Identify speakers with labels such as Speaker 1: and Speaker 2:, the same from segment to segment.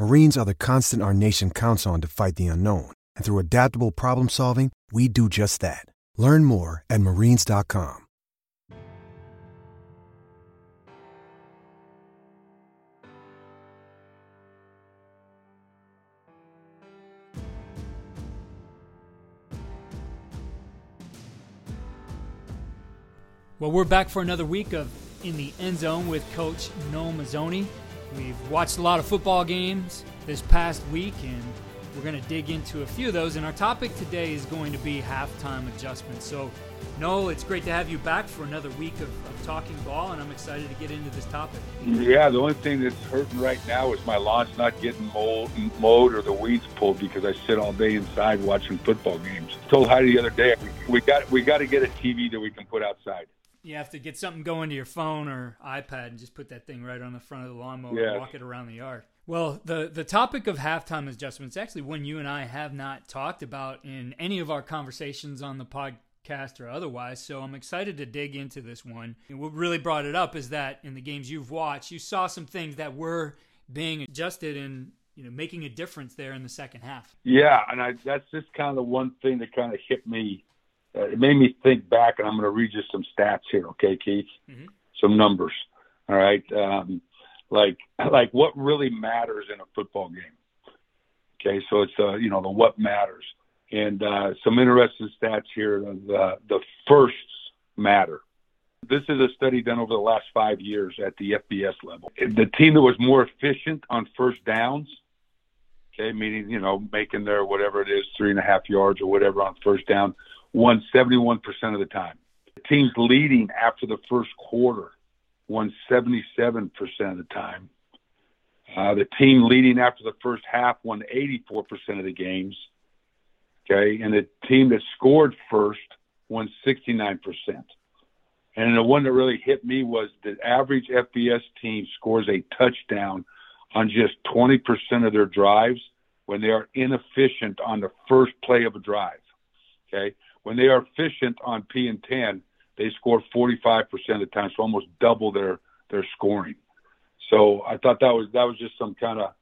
Speaker 1: Marines are the constant our nation counts on to fight the unknown. And through adaptable problem solving, we do just that. Learn more at marines.com.
Speaker 2: Well, we're back for another week of In the End Zone with Coach Noel Mazzone. We've watched a lot of football games this past week, and we're going to dig into a few of those. And our topic today is going to be halftime adjustments. So, Noel, it's great to have you back for another week of, of talking ball, and I'm excited to get into this topic.
Speaker 3: Yeah, the only thing that's hurting right now is my lawn's not getting mowed, mowed or the weeds pulled because I sit all day inside watching football games. I told Heidi the other day we got we got to get a TV that we can put outside
Speaker 2: you have to get something going to your phone or iPad and just put that thing right on the front of the lawnmower
Speaker 3: yes.
Speaker 2: and walk it around the yard. Well, the the topic of halftime adjustments actually one you and I have not talked about in any of our conversations on the podcast or otherwise. So I'm excited to dig into this one. And what really brought it up is that in the games you've watched, you saw some things that were being adjusted and you know making a difference there in the second half.
Speaker 3: Yeah, and I, that's just kind of the one thing that kind of hit me uh, it made me think back, and I'm going to read you some stats here, okay, Keith? Mm-hmm. Some numbers, all right? Um, like, like what really matters in a football game. Okay, so it's uh, you know the what matters, and uh, some interesting stats here. The the firsts matter. This is a study done over the last five years at the FBS level. The team that was more efficient on first downs, okay, meaning you know making their whatever it is three and a half yards or whatever on first down, won 71% of the time. The teams leading after the first quarter won 77% of the time. Uh, the team leading after the first half won 84% of the games. Okay, and the team that scored first won 69%. And the one that really hit me was the average FBS team scores a touchdown on just 20% of their drives when they are inefficient on the first play of a drive. Okay, when they are efficient on P and 10, they score 45% of the time, so almost double their their scoring. So I thought that was that was just some kind of,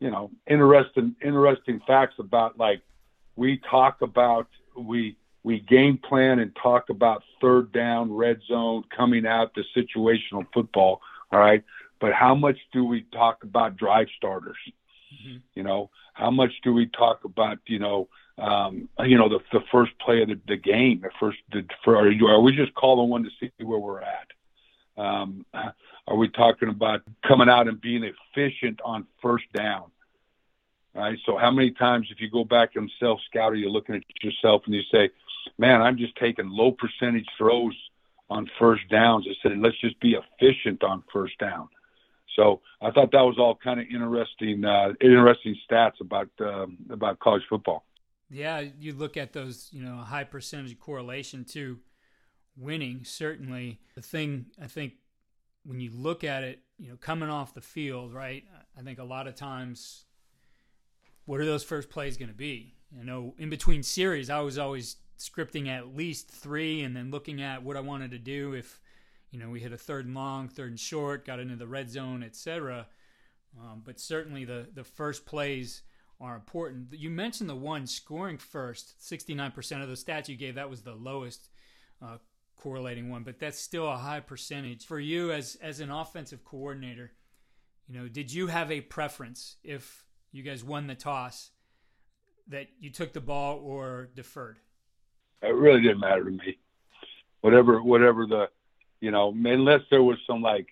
Speaker 3: you know, interesting interesting facts about like we talk about we we game plan and talk about third down, red zone, coming out, the situational football. All right, but how much do we talk about drive starters? Mm-hmm. You know, how much do we talk about you know um, you know, the, the first play of the, the game, the first, the, for, are, we just calling one to see where we're at? Um, are we talking about coming out and being efficient on first down? Right. So how many times, if you go back and self scout, are you looking at yourself and you say, "Man, I'm just taking low percentage throws on first downs." I said, "Let's just be efficient on first down." So I thought that was all kind of interesting, uh, interesting stats about um, about college football.
Speaker 2: Yeah, you look at those, you know, high percentage of correlation to winning. Certainly, the thing I think when you look at it, you know, coming off the field, right? I think a lot of times, what are those first plays going to be? You know, in between series, I was always scripting at least three, and then looking at what I wanted to do if, you know, we hit a third and long, third and short, got into the red zone, etc. Um, but certainly the the first plays are important. You mentioned the one scoring first, 69% of the stats you gave, that was the lowest uh, correlating one, but that's still a high percentage. For you as as an offensive coordinator, you know, did you have a preference if you guys won the toss that you took the ball or deferred?
Speaker 3: It really didn't matter to me. whatever whatever the you know unless there was some like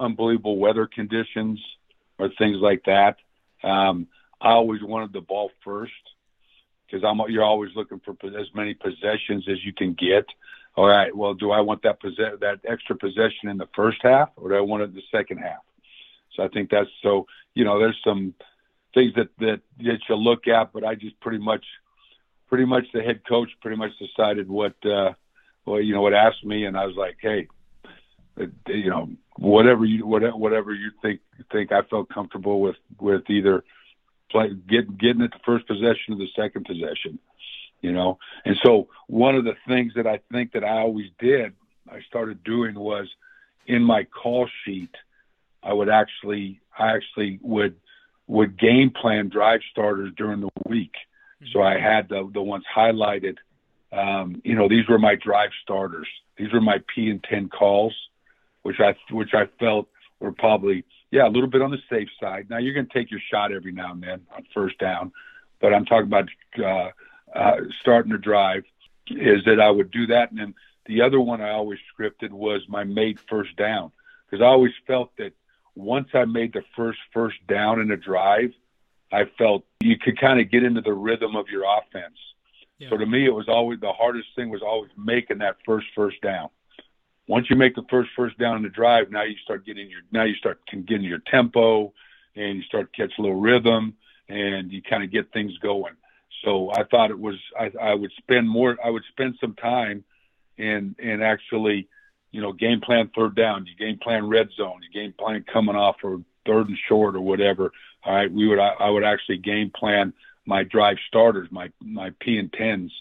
Speaker 3: unbelievable weather conditions or things like that. Um, I always wanted the ball first because I'm you're always looking for as many possessions as you can get. All right, well, do I want that possess that extra possession in the first half, or do I want it in the second half? So I think that's so. You know, there's some things that that that you look at, but I just pretty much, pretty much the head coach pretty much decided what, uh, well, you know, what asked me, and I was like, hey, you know, whatever you whatever you think think I felt comfortable with with either play get getting at the first possession or the second possession, you know. And so one of the things that I think that I always did, I started doing was in my call sheet, I would actually I actually would would game plan drive starters during the week. So I had the the ones highlighted. Um, you know, these were my drive starters. These were my P and ten calls, which I which I felt were probably yeah a little bit on the safe side. Now you're going to take your shot every now and then on first down, but I'm talking about uh, uh, starting to drive. Is that I would do that, and then the other one I always scripted was my made first down because I always felt that once I made the first first down in a drive, I felt you could kind of get into the rhythm of your offense. Yeah. So to me, it was always the hardest thing was always making that first first down. Once you make the first first down in the drive, now you start getting your now you start getting your tempo, and you start to catch a little rhythm, and you kind of get things going. So I thought it was I, I would spend more I would spend some time in in actually you know, game plan third down, you game plan red zone, you game plan coming off or third and short or whatever. All right, we would I, I would actually game plan my drive starters, my my P and tens.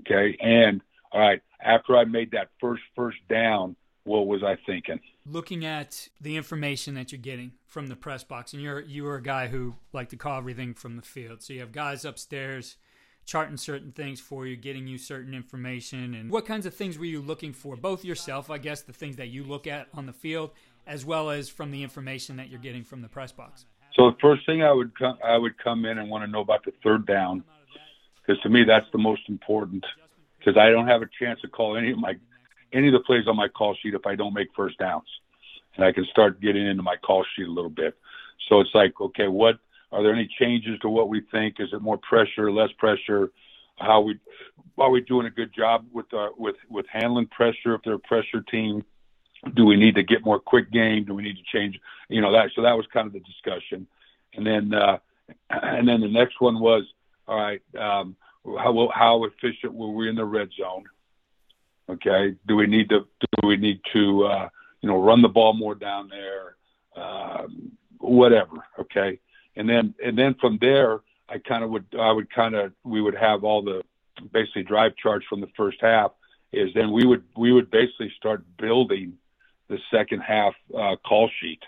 Speaker 3: Okay, and all right, after I made that first first down, what was I thinking?
Speaker 2: Looking at the information that you're getting from the press box, and you're you are a guy who like to call everything from the field. So you have guys upstairs charting certain things for you, getting you certain information, and what kinds of things were you looking for? Both yourself, I guess, the things that you look at on the field, as well as from the information that you're getting from the press box.
Speaker 3: So the first thing I would come, I would come in and want to know about the third down, because to me that's the most important. Because I don't have a chance to call any of my any of the plays on my call sheet if I don't make first downs, and I can start getting into my call sheet a little bit. So it's like, okay, what are there any changes to what we think? Is it more pressure, less pressure? How we are we doing a good job with uh, with with handling pressure? If they're a pressure team, do we need to get more quick game? Do we need to change? You know that. So that was kind of the discussion, and then uh, and then the next one was all right. Um, how how efficient were we in the red zone? Okay. Do we need to do we need to uh, you know run the ball more down there? Um, whatever. Okay and then and then from there I kind of would I would kind of we would have all the basically drive charts from the first half is then we would we would basically start building the second half uh, call sheet.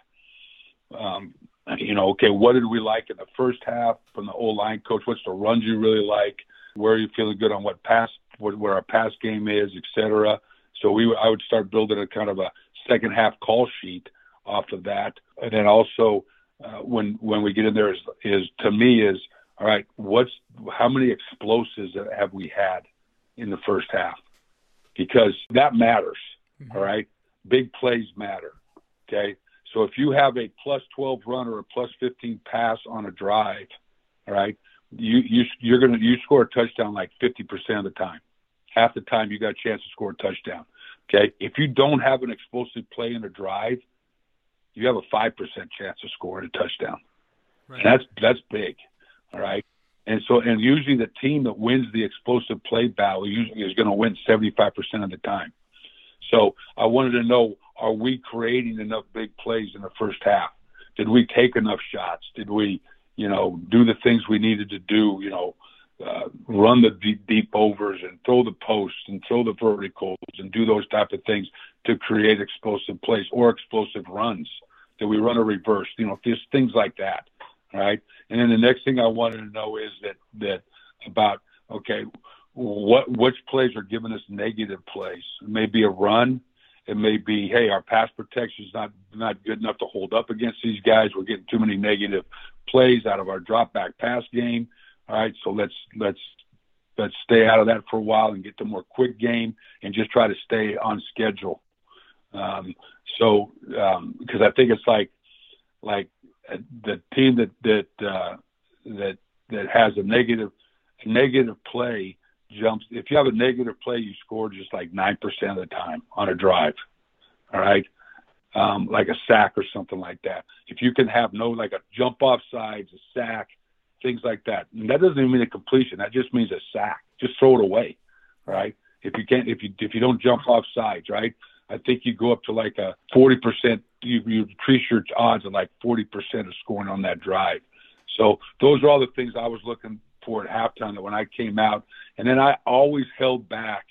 Speaker 3: Um, you know, okay, what did we like in the first half from the O line coach? What's the runs you really like? Where are you feeling good on what pass, what, where our pass game is, et cetera. So we, I would start building a kind of a second half call sheet off of that, and then also uh, when when we get in there is is to me is all right. What's how many explosives have we had in the first half? Because that matters. Mm-hmm. All right, big plays matter. Okay, so if you have a plus 12 run or a plus 15 pass on a drive, all right, you you you're gonna you score a touchdown like 50 percent of the time. Half the time you got a chance to score a touchdown. Okay, if you don't have an explosive play in a drive, you have a five percent chance of scoring a touchdown. Right. That's that's big. All right. And so, and usually the team that wins the explosive play battle usually is going to win 75% of the time. So I wanted to know, are we creating enough big plays in the first half? Did we take enough shots? Did we, you know, do the things we needed to do, you know, uh, run the deep, deep overs and throw the posts and throw the verticals and do those type of things to create explosive plays or explosive runs. That we run a reverse, you know, just things like that, right? And then the next thing I wanted to know is that that about okay, what which plays are giving us negative plays? It may be a run, it may be hey, our pass protection is not not good enough to hold up against these guys. We're getting too many negative plays out of our drop back pass game all right, so let's let's let's stay out of that for a while and get to more quick game and just try to stay on schedule. Um, so um, because I think it's like like uh, the team that that uh, that that has a negative a negative play jumps. If you have a negative play, you score just like nine percent of the time on a drive. All right, um, like a sack or something like that. If you can have no like a jump off sides, a sack, things like that. And that doesn't even mean a completion. That just means a sack. Just throw it away, right? If you can't, if you if you don't jump off sides, right? I think you go up to like a 40%. You, you increase your odds of like 40% of scoring on that drive. So those are all the things I was looking for at halftime. That when I came out, and then I always held back.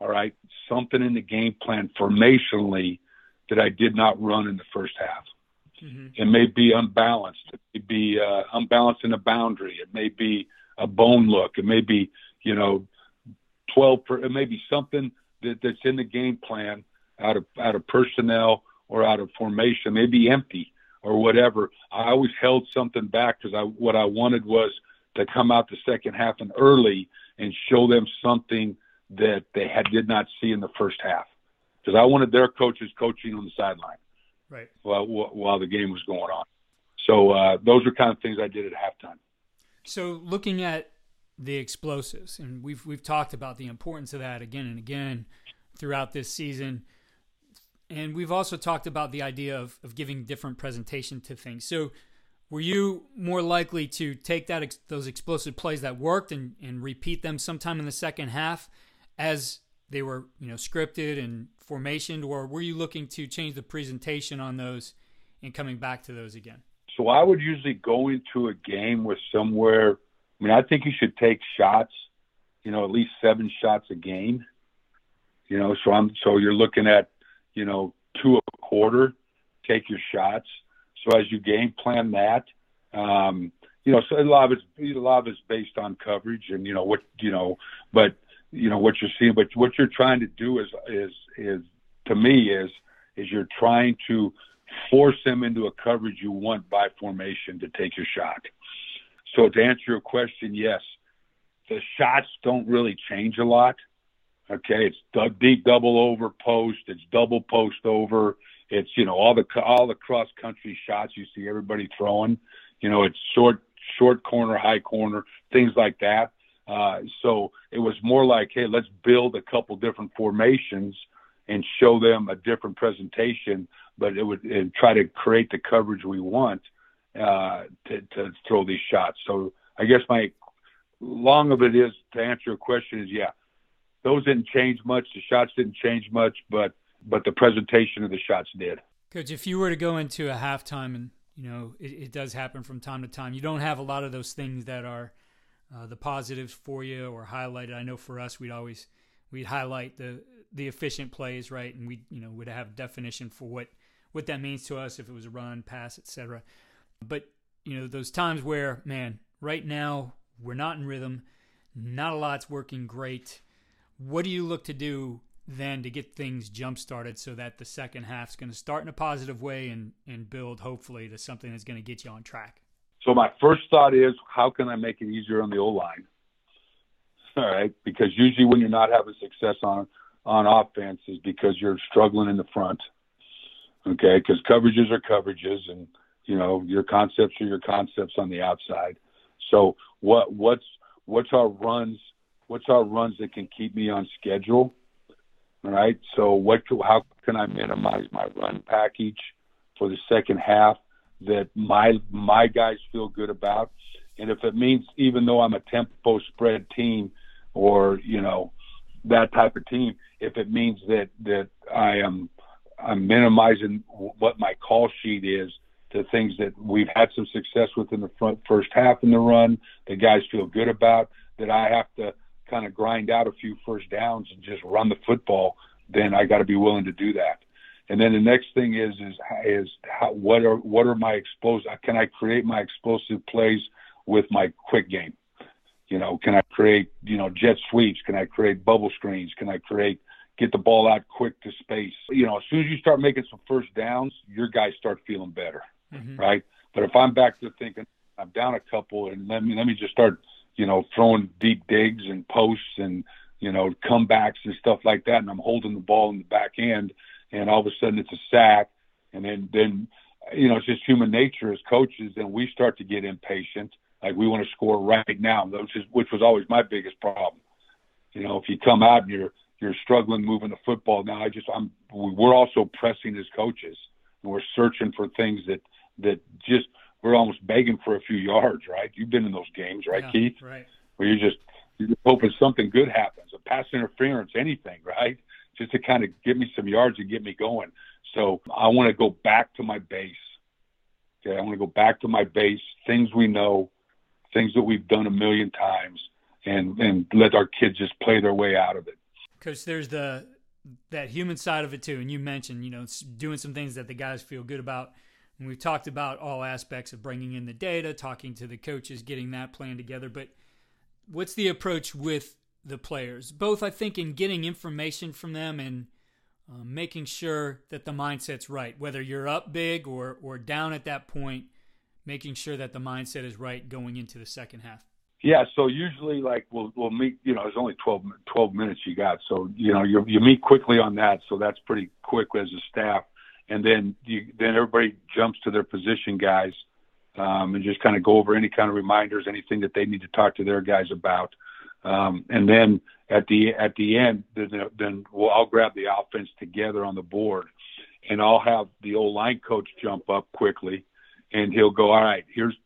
Speaker 3: All right, something in the game plan formationally that I did not run in the first half. Mm-hmm. It may be unbalanced. It may be uh, unbalanced in a boundary. It may be a bone look. It may be, you know, 12. Per, it may be something that, that's in the game plan out of out of personnel or out of formation. Maybe empty or whatever. I always held something back because I what I wanted was to come out the second half and early and show them something that they had did not see in the first half because I wanted their coaches coaching on the sideline
Speaker 2: right
Speaker 3: while while the game was going on. So uh, those are kind of things I did at halftime.
Speaker 2: So looking at the explosives, and we've we've talked about the importance of that again and again throughout this season. And we've also talked about the idea of, of giving different presentation to things. So, were you more likely to take that those explosive plays that worked and, and repeat them sometime in the second half as they were you know scripted and formationed, or were you looking to change the presentation on those and coming back to those again?
Speaker 3: So I would usually go into a game with somewhere. I mean, I think you should take shots, you know, at least seven shots a game. You know, so I'm so you're looking at, you know, two a quarter. Take your shots. So as you game plan that, um, you know, so a lot of it's a lot of it's based on coverage and you know what you know, but you know what you're seeing, but what you're trying to do is is is to me is is you're trying to force them into a coverage you want by formation to take your shot. So to answer your question, yes, the shots don't really change a lot. Okay, it's deep double over post, it's double post over, it's you know all the all the cross country shots you see everybody throwing. You know, it's short short corner, high corner, things like that. Uh, so it was more like, hey, let's build a couple different formations and show them a different presentation, but it would and try to create the coverage we want uh, to, to throw these shots. So I guess my long of it is to answer your question is yeah, those didn't change much. The shots didn't change much, but but the presentation of the shots did.
Speaker 2: Coach, if you were to go into a halftime and you know it, it does happen from time to time, you don't have a lot of those things that are uh, the positives for you or highlighted. I know for us, we'd always we'd highlight the the efficient plays, right, and we you know would have definition for what what that means to us if it was a run, pass, etc. But you know those times where man, right now we're not in rhythm, not a lot's working great. What do you look to do then to get things jump started so that the second half's going to start in a positive way and and build hopefully to something that's going to get you on track?
Speaker 3: So my first thought is, how can I make it easier on the O line? All right, because usually when you're not having success on on offense is because you're struggling in the front. Okay, because coverages are coverages, and you know your concepts are your concepts on the outside. So what what's what's our runs? What's our runs that can keep me on schedule? All right. So what? How can I minimize my run package for the second half that my my guys feel good about. And if it means even though I'm a tempo spread team or, you know, that type of team, if it means that that I am I'm minimizing what my call sheet is to things that we've had some success with in the front first half in the run, the guys feel good about, that I have to kind of grind out a few first downs and just run the football, then I got to be willing to do that. And then the next thing is is is how, what are what are my explosive? Can I create my explosive plays with my quick game? You know, can I create you know jet sweeps? Can I create bubble screens? Can I create get the ball out quick to space? You know, as soon as you start making some first downs, your guys start feeling better, mm-hmm. right? But if I'm back to thinking I'm down a couple and let me let me just start you know, throwing deep digs and posts and you know comebacks and stuff like that, and I'm holding the ball in the back end, and all of a sudden it's a sack, and then then you know it's just human nature as coaches, and we start to get impatient, like we want to score right now, which is which was always my biggest problem. You know, if you come out and you're you're struggling moving the football now, I just I'm we're also pressing as coaches, and we're searching for things that that just we're almost begging for a few yards, right? You've been in those games, right,
Speaker 2: yeah,
Speaker 3: Keith?
Speaker 2: Right.
Speaker 3: Where you're just you're just hoping something good happens, a pass interference, anything, right? Just to kind of get me some yards and get me going. So I want to go back to my base. Okay, I want to go back to my base, things we know, things that we've done a million times, and and let our kids just play their way out of it.
Speaker 2: Because there's the that human side of it too, and you mentioned you know doing some things that the guys feel good about and we've talked about all aspects of bringing in the data, talking to the coaches, getting that plan together. But what's the approach with the players? Both, I think, in getting information from them and uh, making sure that the mindset's right, whether you're up big or, or down at that point, making sure that the mindset is right going into the second half.
Speaker 3: Yeah, so usually like we'll we'll meet. You know, there's only 12, 12 minutes you got, so you know you you meet quickly on that. So that's pretty quick as a staff and then you, then everybody jumps to their position guys um, and just kind of go over any kind of reminders, anything that they need to talk to their guys about. Um, and then at the at the end, then, then we'll, I'll grab the offense together on the board, and I'll have the O line coach jump up quickly, and he'll go, all right, here's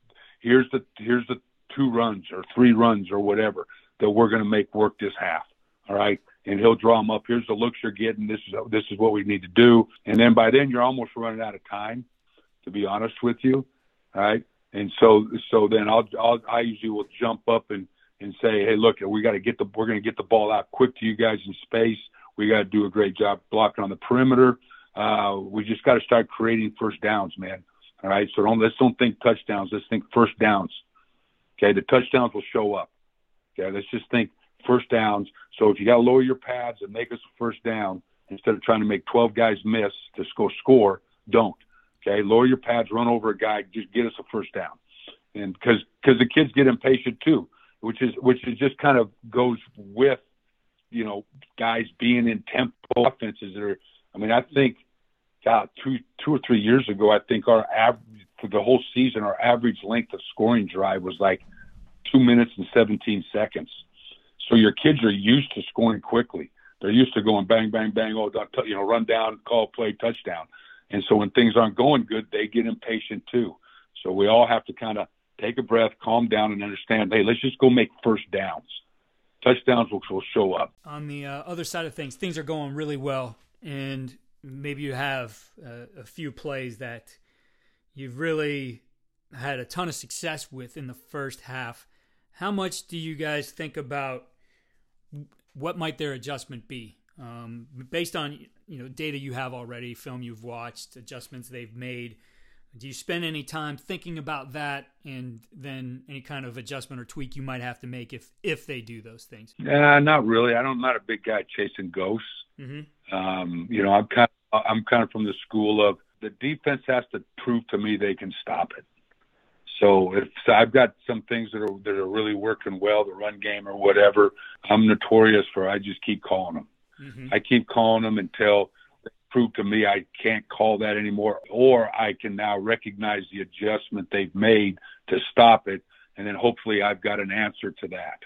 Speaker 3: here's the here's the two runs or three runs or whatever that we're going to make work this half. All right, and he'll draw them up. Here's the looks you're getting. This is this is what we need to do. And then by then you're almost running out of time, to be honest with you. All right. And so so then I'll, I'll I usually will jump up and and say, hey, look, we got to get the we're going to get the ball out quick to you guys in space. We got to do a great job blocking on the perimeter. Uh, we just got to start creating first downs, man. All right. So don't let's don't think touchdowns. Let's think first downs. Okay. The touchdowns will show up. Okay. Let's just think first downs. So if you got to lower your pads and make us a first down instead of trying to make 12 guys miss to score score, don't. Okay, lower your pads, run over a guy, just get us a first down. And because because the kids get impatient too, which is which is just kind of goes with you know guys being in tempo offenses that are. I mean, I think God, two two or three years ago, I think our average for the whole season, our average length of scoring drive was like two minutes and 17 seconds. So your kids are used to scoring quickly. They're used to going bang, bang, bang, oh, you know, run down, call play, touchdown. And so when things aren't going good, they get impatient too. So we all have to kind of take a breath, calm down, and understand. Hey, let's just go make first downs. Touchdowns will, will show up.
Speaker 2: On the uh, other side of things, things are going really well, and maybe you have uh, a few plays that you've really had a ton of success with in the first half. How much do you guys think about what might their adjustment be um, based on you know data you have already, film you've watched, adjustments they've made? Do you spend any time thinking about that, and then any kind of adjustment or tweak you might have to make if if they do those things?
Speaker 3: Yeah, not really. I don't, I'm not a big guy chasing ghosts. Mm-hmm. Um, you know, I'm kind of, I'm kind of from the school of the defense has to prove to me they can stop it. So if so I've got some things that are that are really working well, the run game or whatever, I'm notorious for I just keep calling them. Mm-hmm. I keep calling them until prove to me I can't call that anymore, or I can now recognize the adjustment they've made to stop it, and then hopefully I've got an answer to that.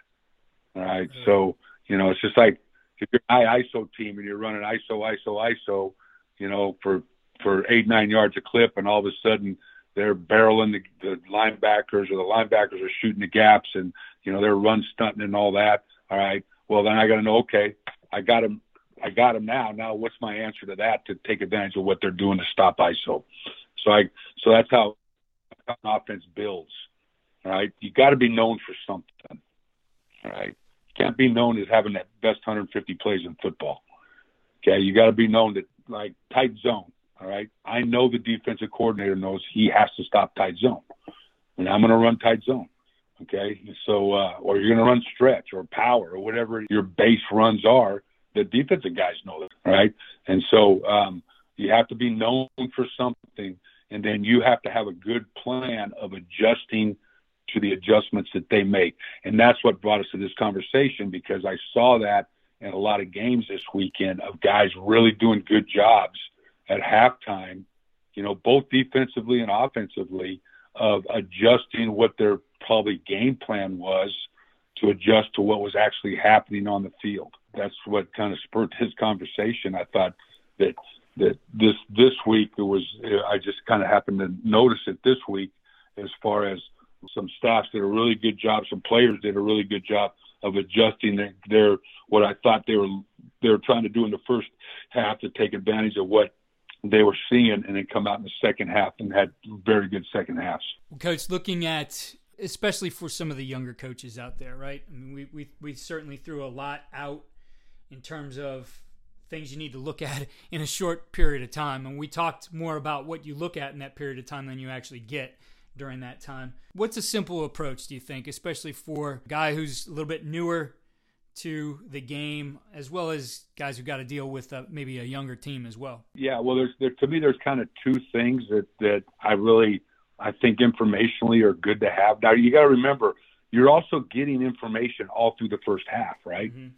Speaker 3: All right? mm-hmm. So you know, it's just like if you're an ISO team and you're running ISO, ISO, ISO, you know, for for eight nine yards a clip, and all of a sudden they're barreling the, the linebackers or the linebackers are shooting the gaps and you know they're run stunting and all that. All right. Well, then I got to know. Okay, I got him. I got him now. Now, what's my answer to that to take advantage of what they're doing to stop ISO? So I. So that's how an offense builds. Right. You got to be known for something. Right. Can't be known as having that best 150 plays in football. Okay. You got to be known that like tight zone. All right. I know the defensive coordinator knows he has to stop tight zone. And I'm going to run tight zone. Okay. So, uh, or you're going to run stretch or power or whatever your base runs are. The defensive guys know that. Right. And so, um, you have to be known for something. And then you have to have a good plan of adjusting to the adjustments that they make. And that's what brought us to this conversation because I saw that in a lot of games this weekend of guys really doing good jobs at halftime, you know, both defensively and offensively of adjusting what their probably game plan was to adjust to what was actually happening on the field. That's what kind of spurred his conversation. I thought that that this this week it was I just kind of happened to notice it this week as far as some staffs did a really good job, some players did a really good job of adjusting their, their what I thought they were they were trying to do in the first half to take advantage of what they were seeing and then come out in the second half and had very good second halves.
Speaker 2: Coach, looking at especially for some of the younger coaches out there, right? I mean, we we we certainly threw a lot out in terms of things you need to look at in a short period of time, and we talked more about what you look at in that period of time than you actually get during that time. What's a simple approach, do you think, especially for a guy who's a little bit newer to the game, as well as guys who got to deal with uh, maybe a younger team as well?
Speaker 3: Yeah, well, there's there, to me, there's kind of two things that that I really I think informationally are good to have. Now you got to remember, you're also getting information all through the first half, right? Mm-hmm.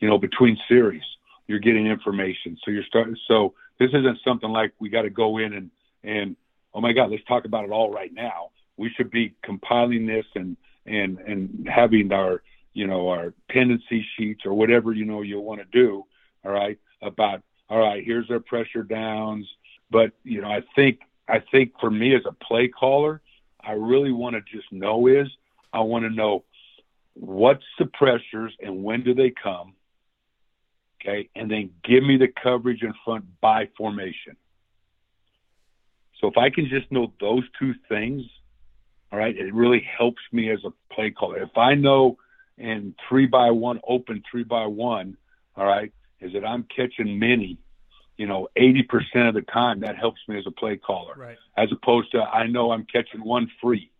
Speaker 3: You know, between series, you're getting information. So you're starting. So this isn't something like we got to go in and and oh my God, let's talk about it all right now. We should be compiling this and and and having our you know our tendency sheets or whatever you know you want to do. All right, about all right, here's our pressure downs. But you know, I think I think for me as a play caller, I really want to just know is I want to know what's the pressures and when do they come. Okay, and then give me the coverage in front by formation. So if I can just know those two things, all right, it really helps me as a play caller. If I know in three by one, open three by one, all right, is that I'm catching many, you know, 80% of the time, that helps me as a play caller.
Speaker 2: Right.
Speaker 3: As opposed to I know I'm catching one free,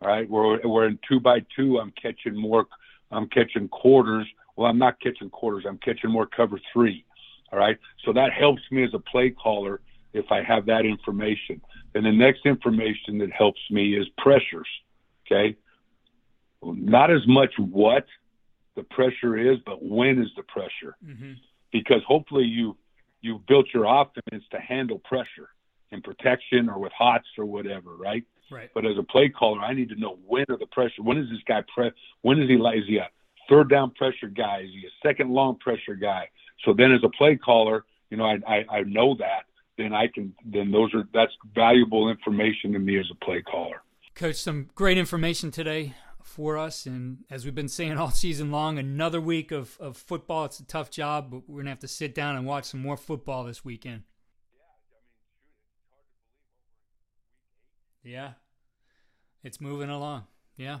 Speaker 3: all right, where, where in two by two, I'm catching more, I'm catching quarters. Well, I'm not catching quarters, I'm catching more cover three. All right. So that helps me as a play caller if I have that information. And the next information that helps me is pressures. Okay. Not as much what the pressure is, but when is the pressure? Mm-hmm. Because hopefully you you built your offense to handle pressure in protection or with hots or whatever, right?
Speaker 2: Right.
Speaker 3: But as a play caller, I need to know when are the pressure. When is this guy pre? When is he? Is he a third down pressure guy? Is he a second long pressure guy? So then, as a play caller, you know, I I, I know that, then I can then those are that's valuable information to me as a play caller.
Speaker 2: Coach, some great information today for us, and as we've been saying all season long, another week of, of football. It's a tough job, but we're gonna have to sit down and watch some more football this weekend. Yeah, it's moving along. Yeah.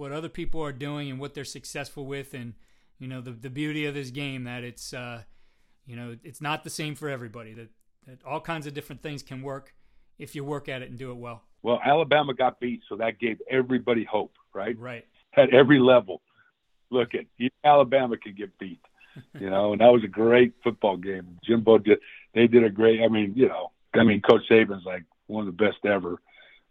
Speaker 2: what other people are doing and what they're successful with, and you know the the beauty of this game that it's uh, you know it's not the same for everybody. That that all kinds of different things can work if you work at it and do it well.
Speaker 3: Well, Alabama got beat, so that gave everybody hope, right?
Speaker 2: Right.
Speaker 3: At every level look at Alabama can get beat, you know, and that was a great football game. Jimbo did they did a great. I mean, you know, I mean, Coach Saban's like one of the best ever,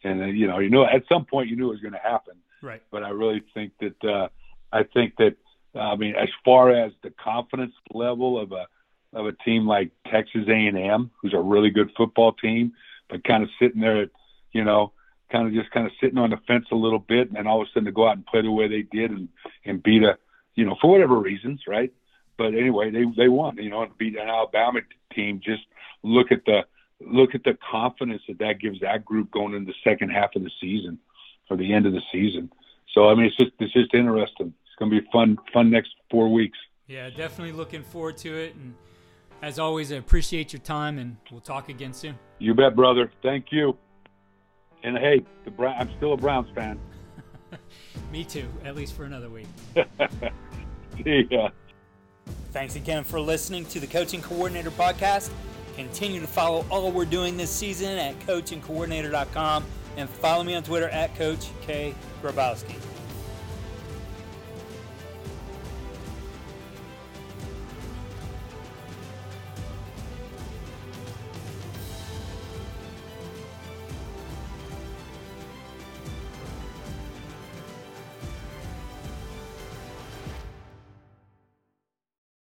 Speaker 3: and uh, you know, you know, at some point you knew it was going to happen.
Speaker 2: Right.
Speaker 3: But I really think that uh, I think that I mean, as far as the confidence level of a of a team like Texas A&M, who's a really good football team, but kind of sitting there, you know, kind of just kind of sitting on the fence a little bit, and then all of a sudden to go out and play the way they did and and beat a, you know, for whatever reasons, right? But anyway, they they won, you know, and beat an Alabama team. Just look at the look at the confidence that that gives that group going into the second half of the season or the end of the season. So I mean, it's just it's just interesting. It's going to be fun fun next four weeks.
Speaker 2: Yeah, definitely looking forward to it. And as always, I appreciate your time, and we'll talk again soon.
Speaker 3: You bet, brother. Thank you. And hey, the Brown, I'm still a Browns fan.
Speaker 2: Me too, at least for another week.
Speaker 3: See ya.
Speaker 2: Thanks again for listening to the Coach and Coordinator Podcast. Continue to follow all we're doing this season at coachandcoordinator.com and follow me on Twitter at Coach K. Grabowski.